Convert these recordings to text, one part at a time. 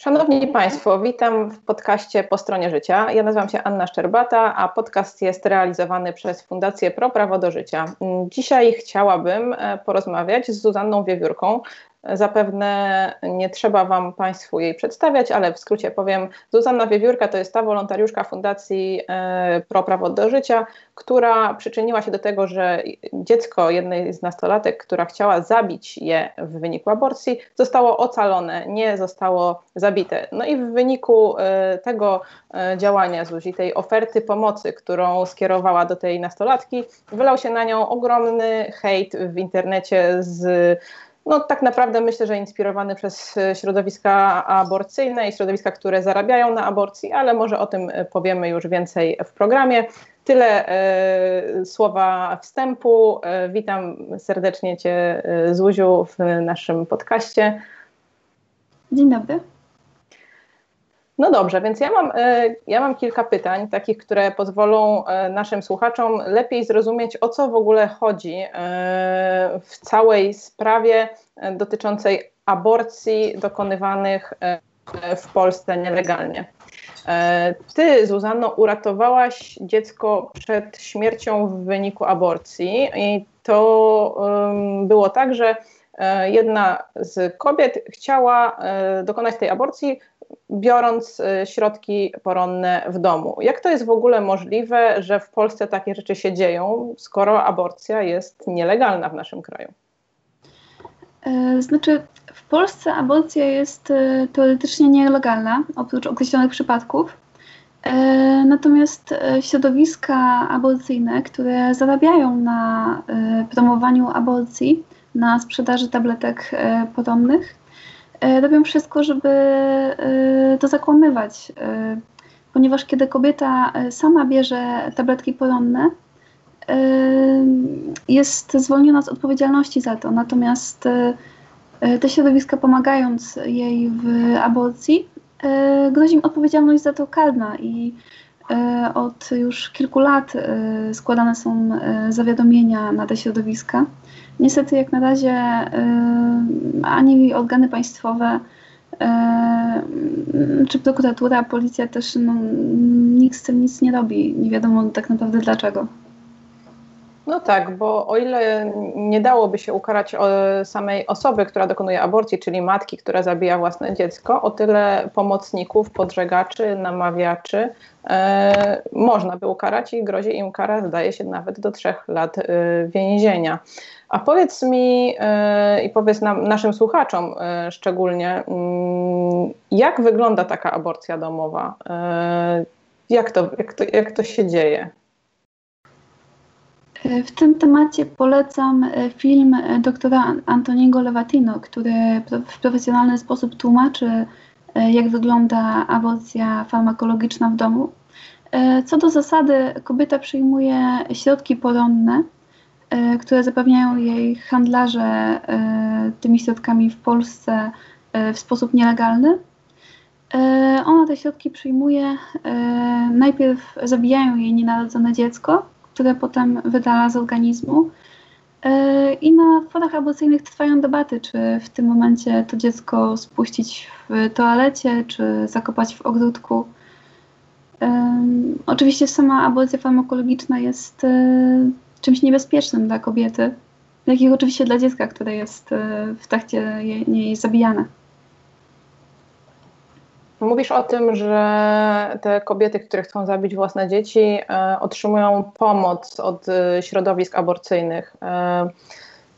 Szanowni Państwo, witam w podcaście Po stronie życia. Ja nazywam się Anna Szczerbata, a podcast jest realizowany przez Fundację Pro Prawo do Życia. Dzisiaj chciałabym e, porozmawiać z Zuzanną Wiewiórką, Zapewne nie trzeba Wam Państwu jej przedstawiać, ale w skrócie powiem, Zuzanna Wiewiórka to jest ta wolontariuszka Fundacji e, Pro Prawo do Życia, która przyczyniła się do tego, że dziecko jednej z nastolatek, która chciała zabić je w wyniku aborcji, zostało ocalone, nie zostało zabite. No i w wyniku e, tego e, działania Zuzi, tej oferty pomocy, którą skierowała do tej nastolatki, wylał się na nią ogromny hejt w internecie z no tak naprawdę myślę, że inspirowany przez e, środowiska aborcyjne i środowiska, które zarabiają na aborcji, ale może o tym e, powiemy już więcej w programie. Tyle e, słowa wstępu. E, witam serdecznie Cię, e, Zuziu, w naszym podcaście. Dzień dobry. No dobrze, więc ja mam, e, ja mam kilka pytań, takich, które pozwolą e, naszym słuchaczom lepiej zrozumieć, o co w ogóle chodzi e, w całej sprawie dotyczącej aborcji dokonywanych w Polsce nielegalnie. Ty, Zuzanno, uratowałaś dziecko przed śmiercią w wyniku aborcji i to było tak, że jedna z kobiet chciała dokonać tej aborcji biorąc y, środki poronne w domu. Jak to jest w ogóle możliwe, że w Polsce takie rzeczy się dzieją, skoro aborcja jest nielegalna w naszym kraju? E, znaczy, w Polsce aborcja jest e, teoretycznie nielegalna, oprócz określonych przypadków. E, natomiast środowiska aborcyjne, które zarabiają na promowaniu aborcji, na sprzedaży tabletek poronnych, E, robią wszystko, żeby e, to zakłamywać. E, ponieważ kiedy kobieta sama bierze tabletki poronne, jest zwolniona z odpowiedzialności za to. Natomiast te środowiska pomagając jej w aborcji, grozi im odpowiedzialność za to karna i od już kilku lat składane są zawiadomienia na te środowiska. Niestety jak na razie ani organy państwowe, czy prokuratura, policja też, no, nikt z tym nic nie robi. Nie wiadomo tak naprawdę dlaczego. No tak, bo o ile nie dałoby się ukarać samej osoby, która dokonuje aborcji, czyli matki, która zabija własne dziecko, o tyle pomocników, podżegaczy, namawiaczy e, można by ukarać i grozi im kara, zdaje się, nawet do trzech lat e, więzienia. A powiedz mi yy, i powiedz nam, naszym słuchaczom yy, szczególnie, yy, jak wygląda taka aborcja domowa? jak, to, jak, to, jak to się dzieje? W tym temacie polecam film doktora Antoniego Levatino, który w profesjonalny sposób tłumaczy, jak wygląda aborcja farmakologiczna w domu. Co do zasady, kobieta przyjmuje środki poronne, E, które zapewniają jej handlarze e, tymi środkami w Polsce e, w sposób nielegalny. Ona te środki przyjmuje, najpierw zabijają jej nienarodzone dziecko, które potem wydala z organizmu. I na forach aborcyjnych trwają debaty, czy w tym momencie to dziecko spuścić w toalecie, czy zakopać w ogródku. Oczywiście sama aborcja farmakologiczna jest czymś niebezpiecznym dla kobiety, jak i oczywiście dla dziecka, które jest e, w trakcie jej, jej zabijane. Mówisz o tym, że te kobiety, które chcą zabić własne dzieci, e, otrzymują pomoc od e, środowisk aborcyjnych. E,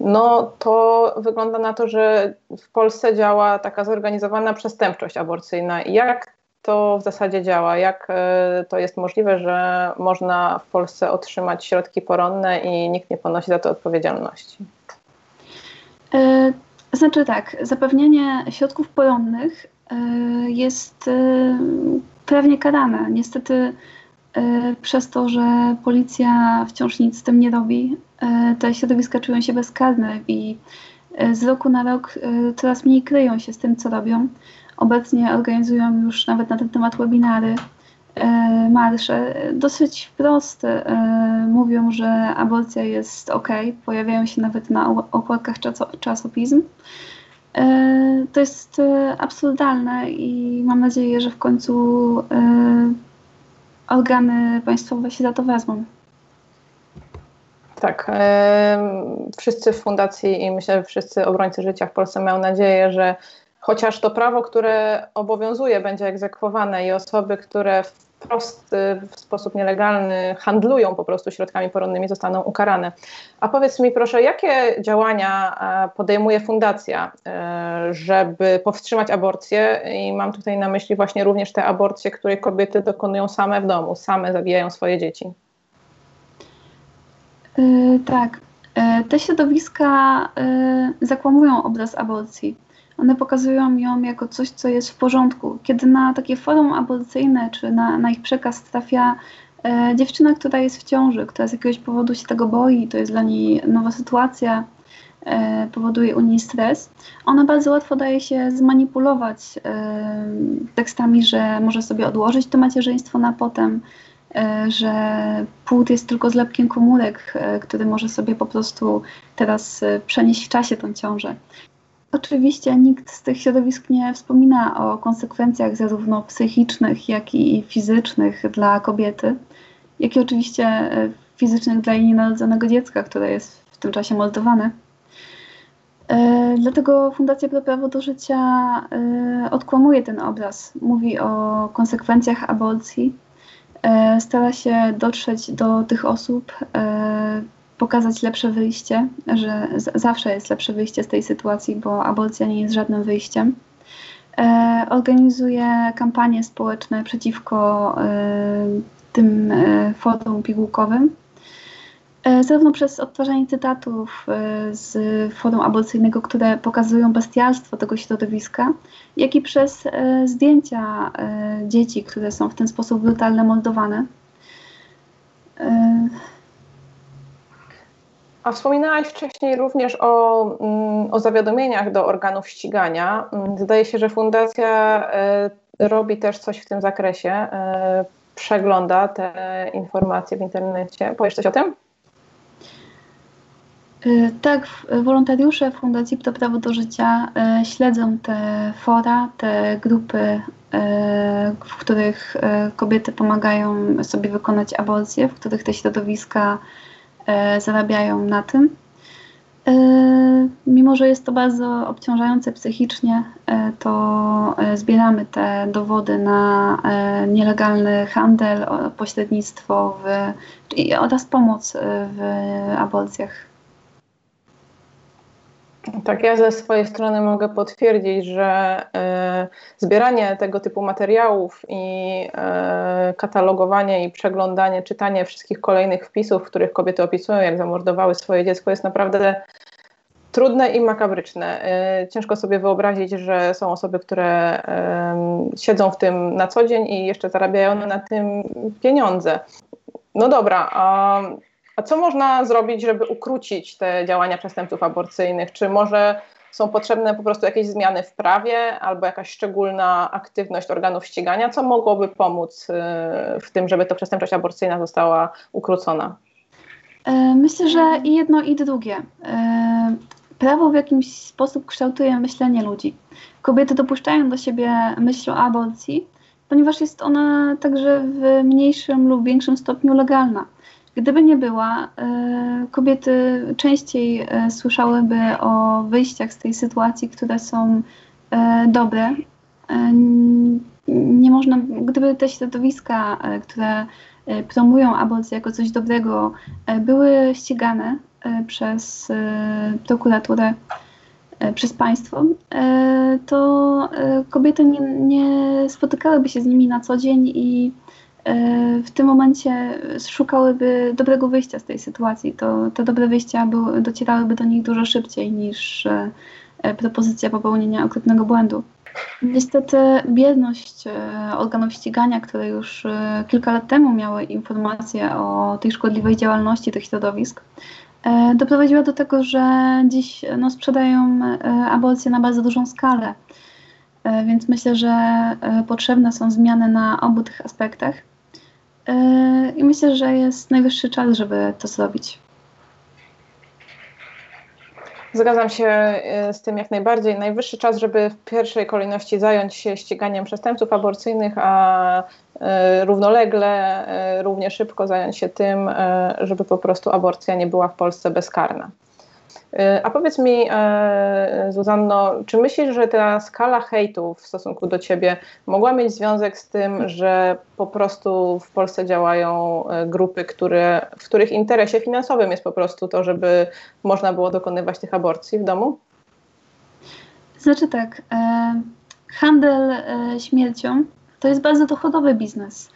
no to wygląda na to, że w Polsce działa taka zorganizowana przestępczość aborcyjna. Jak to w zasadzie działa? Jak to jest możliwe, że można w Polsce otrzymać środki poronne i nikt nie ponosi za to odpowiedzialności? Znaczy tak, zapewnienie środków poronnych jest prawnie karane. Niestety przez to, że policja wciąż nic z tym nie robi, te środowiska czują się bezkarne i z roku na rok coraz mniej kryją się z tym, co robią. Obecnie organizują już nawet na ten temat webinary, e, marsze. Dosyć wprost e, mówią, że aborcja jest ok, pojawiają się nawet na okładkach czasopism. To jest absurdalne i mam nadzieję, że w końcu organy państwowe się za to wezmą. Tak. Wszyscy w fundacji i myślę, że wszyscy obrońcy życia w Polsce mają nadzieję, że chociaż to prawo, które obowiązuje, będzie egzekwowane i osoby, które w prosty, w sposób nielegalny handlują po prostu środkami poronnymi, zostaną ukarane. A powiedz mi proszę, jakie działania e, podejmuje fundacja, e, żeby powstrzymać aborcję? I mam tutaj na myśli właśnie również te aborcje, które kobiety dokonują same w domu, same zabijają swoje dzieci. Yy, tak. Te środowiska zakłamują obraz aborcji one pokazują ją jako coś, co jest w porządku. Kiedy na takie forum aborcyjne, czy na, na ich przekaz trafia e, dziewczyna, która jest w ciąży, która z jakiegoś powodu się tego boi, to jest dla niej nowa sytuacja, e, powoduje u niej stres, ona bardzo łatwo daje się zmanipulować e, tekstami, że może sobie odłożyć to macierzyństwo na potem, e, że płód jest tylko zlepkiem komórek, e, który może sobie po prostu teraz e, przenieść w czasie tą ciążę. Oczywiście nikt z tych środowisk nie wspomina o konsekwencjach zarówno psychicznych, jak i fizycznych dla kobiety, jak i oczywiście e, fizycznych dla jej nienarodzonego dziecka, które jest w tym czasie mordowane. E, dlatego Fundacja Pro Prawo do Życia e, odkłamuje ten obraz. Mówi o konsekwencjach aborcji, stara się dotrzeć do tych osób, pokazać lepsze wyjście, że zawsze jest lepsze wyjście z tej sytuacji, bo aborcja nie jest żadnym wyjściem. E, organizuje kampanie społeczne przeciwko e, tym e, pigułkowym. E, zarówno przez odtwarzanie cytatów e, z forum aborcyjnego, które pokazują bestialstwo tego środowiska, jak i przez e, zdjęcia dzieci, które są w ten sposób brutalnie mordowane. A wspominałaś wcześniej również o, mm, o zawiadomieniach do organów ścigania. Mm, zdaje się, że fundacja e, robi też coś w tym zakresie, e, przegląda te informacje w internecie. Powiesz coś o tym? E, tak, wolontariusze Fundacji To Prawo do Życia śledzą te fora, te grupy, w których kobiety pomagają sobie wykonać aborcję, w których te środowiska zarabiają na tym. E, mimo, że jest to bardzo obciążające psychicznie, e, to zbieramy te dowody na nielegalny handel, pośrednictwo w, oraz pomoc w aborcjach. Tak, ja ze swojej strony mogę potwierdzić, że y, zbieranie tego typu materiałów i y, katalogowanie i przeglądanie, czytanie wszystkich kolejnych wpisów, w których kobiety opisują, jak zamordowały swoje dziecko, jest naprawdę trudne i makabryczne. Y, ciężko sobie wyobrazić, że są osoby, które siedzą w tym na co dzień i jeszcze zarabiają na tym pieniądze. No dobra, a a co można zrobić, żeby ukrócić te działania przestępców aborcyjnych? Czy może są potrzebne po prostu jakieś zmiany w prawie albo jakaś szczególna aktywność organów ścigania? Co mogłoby pomóc y, w tym, żeby ta przestępczość aborcyjna została ukrócona? E, myślę, że i jedno, i drugie. E, prawo w jakiś sposób kształtuje myślenie ludzi. Kobiety dopuszczają do siebie myśl o aborcji, ponieważ jest ona także w mniejszym lub większym stopniu legalna. Gdyby nie była, e, kobiety częściej e, słyszałyby o wyjściach z tej sytuacji, które są e, dobre. Nie można, gdyby te środowiska, które promują aborcję jako coś dobrego, były ścigane przez prokuraturę, przez państwo, to kobiety nie, nie spotykałyby się z nimi na co dzień i w tym momencie szukałyby dobrego wyjścia z tej sytuacji. To, te dobre wyjścia były, docierałyby do nich dużo szybciej niż e, propozycja popełnienia okropnego błędu. Niestety bierność e, organów ścigania, które już kilka lat temu miały informacje o tej szkodliwej działalności tych środowisk, doprowadziła do tego, że dziś no, sprzedają aborcje na bardzo dużą skalę. Więc myślę, że potrzebne są zmiany na obu tych aspektach. Yy, I myślę, że jest najwyższy czas, żeby to zrobić. Zgadzam się e, z tym jak najbardziej. Najwyższy czas, żeby w pierwszej kolejności zająć się ściganiem przestępców aborcyjnych, a e, równolegle, równie szybko zająć się tym, żeby po prostu aborcja nie była w Polsce bezkarna. E, a powiedz mi, e, Zuzanno, czy myślisz, że ta skala hejtu w stosunku do ciebie mogła mieć związek z tym, że po prostu w Polsce działają e, grupy, które, w których interesie finansowym jest po prostu to, żeby można było dokonywać tych aborcji w domu? Znaczy tak, handel śmiercią to jest bardzo dochodowy biznes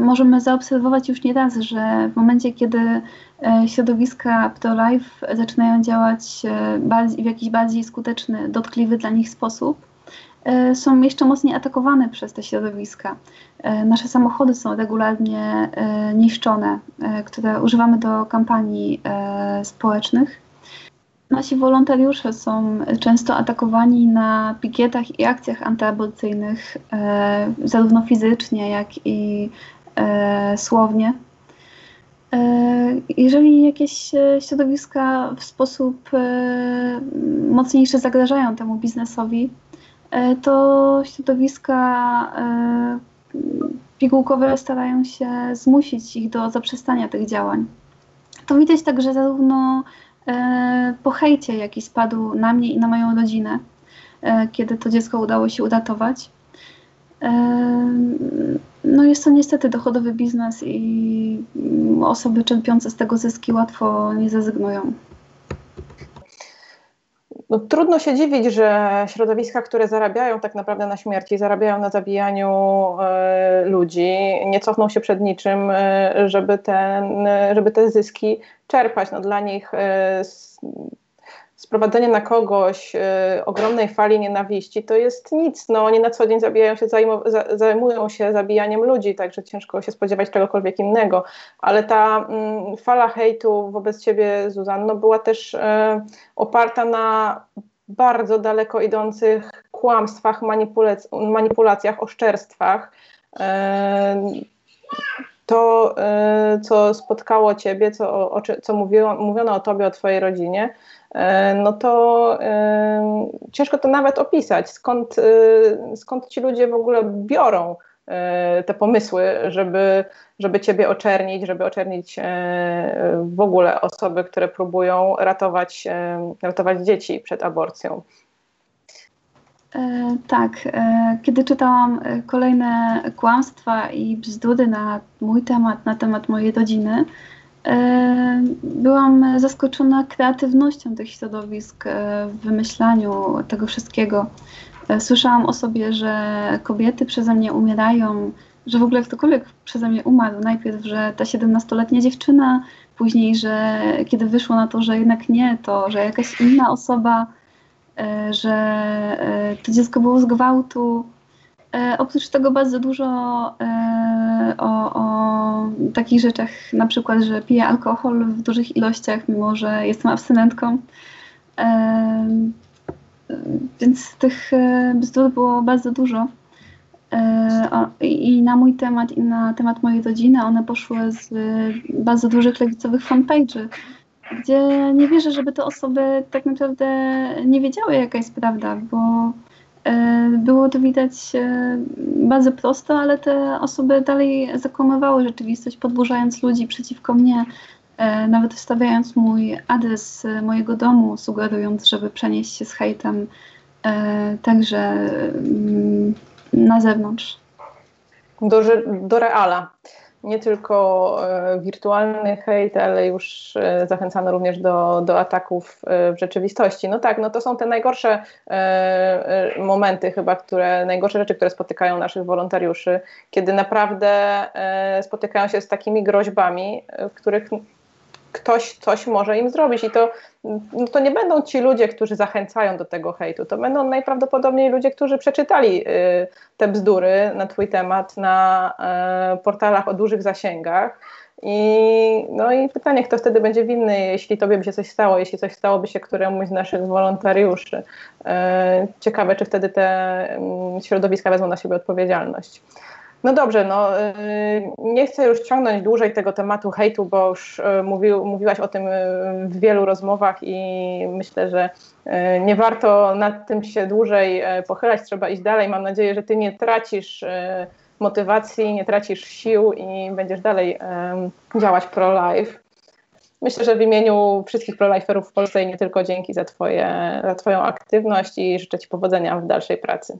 możemy zaobserwować już nieraz, że w momencie, kiedy e, środowiska pro-life zaczynają działać e, w jakiś bardziej skuteczny, dotkliwy dla nich sposób, e, są jeszcze mocniej atakowane przez te środowiska. Nasze samochody są regularnie niszczone, które używamy do kampanii społecznych. Nasi wolontariusze są często atakowani na pikietach i akcjach antyaborcyjnych, zarówno fizycznie, jak i słownie. E, jeżeli jakieś e, środowiska w sposób e, mocniejszy zagrażają temu biznesowi, e, to środowiska e, pigułkowe starają się zmusić ich do zaprzestania tych działań. To widać także zarówno po hejcie, jaki spadł na mnie i na moją rodzinę, kiedy to dziecko udało się uratować. No jest to niestety dochodowy biznes i osoby czerpiące z tego zyski łatwo nie zrezygnują. No, trudno się dziwić, że środowiska, które zarabiają tak naprawdę na śmierci, zarabiają na zabijaniu e, ludzi, nie cofną się przed niczym, e, żeby, ten, żeby te zyski czerpać. No, dla nich e, sprowadzenie na kogoś y, ogromnej fali nienawiści to jest nic. No, oni na co dzień zabijają się, zajmują się zabijaniem ludzi, także ciężko się spodziewać czegokolwiek innego. Ale ta mm, fala hejtu wobec ciebie, Zuzanno, była też y, oparta na bardzo daleko idących kłamstwach, manipulac manipulacjach, oszczerstwach. Y, to, co spotkało ciebie, co, o, co mówiło, mówiono o tobie, o twojej rodzinie, E, no to e, ciężko to nawet opisać, skąd, skąd ci ludzie w ogóle biorą te pomysły, żeby, żeby ciebie oczernić, żeby oczernić w ogóle osoby, które próbują ratować, ratować dzieci przed aborcją. E, tak, e, kiedy czytałam kolejne kłamstwa i bzdury na mój temat, na temat mojej rodziny, E, byłam zaskoczona kreatywnością tych środowisk e, w wymyślaniu tego wszystkiego. E, słyszałam o sobie, że kobiety przeze mnie umierają, że w ogóle ktokolwiek przeze mnie umarł. Najpierw, że ta 17-letnia dziewczyna, później, że kiedy wyszło na to, że jednak nie, to że jakaś inna osoba, że to dziecko było z gwałtu. Oprócz tego bardzo dużo o, o takich rzeczach, na przykład, że piję alkohol w dużych ilościach, mimo że jestem abstynentką. Więc tych e, bzdur było bardzo dużo. E, I na mój temat, i na temat mojej rodziny, one poszły z bardzo dużych lewicowych fanpage'y, gdzie nie wierzę, żeby te osoby tak naprawdę nie wiedziały, jaka jest prawda, bo E, było to widać e, bardzo prosto, ale te osoby dalej zakłamywały rzeczywistość, podburzając ludzi przeciwko mnie, e, nawet wstawiając mój adres mojego domu, sugerując, żeby przenieść się z hejtem także mm, na zewnątrz. Do, do reala nie tylko e, wirtualny hejt, ale już e, zachęcano również do, do ataków e, w rzeczywistości. No tak, no to są te najgorsze momenty chyba, które, najgorsze rzeczy, które spotykają naszych wolontariuszy, kiedy naprawdę spotykają się z takimi groźbami, w których ktoś coś może im zrobić i to, no to nie będą ci ludzie, którzy zachęcają do tego hejtu, to będą najprawdopodobniej ludzie, którzy przeczytali y, te bzdury na twój temat na y, portalach o dużych zasięgach i, no i pytanie, kto wtedy będzie winny, jeśli tobie by się coś stało, jeśli coś stałoby się któremuś z naszych wolontariuszy. Y, ciekawe, czy wtedy te mm, środowiska wezmą na siebie odpowiedzialność. No dobrze, no y, nie chcę już ciągnąć dłużej tego tematu hejtu, bo już y, mówił, mówiłaś o tym y, w wielu rozmowach i myślę, że nie warto nad tym się dłużej pochylać, trzeba iść dalej. Mam nadzieję, że ty nie tracisz motywacji, nie tracisz sił i będziesz dalej działać pro-life. Myślę, że w imieniu wszystkich pro-liferów w Polsce i nie tylko dzięki za, twoje, za Twoją aktywność i życzę Ci powodzenia w dalszej pracy.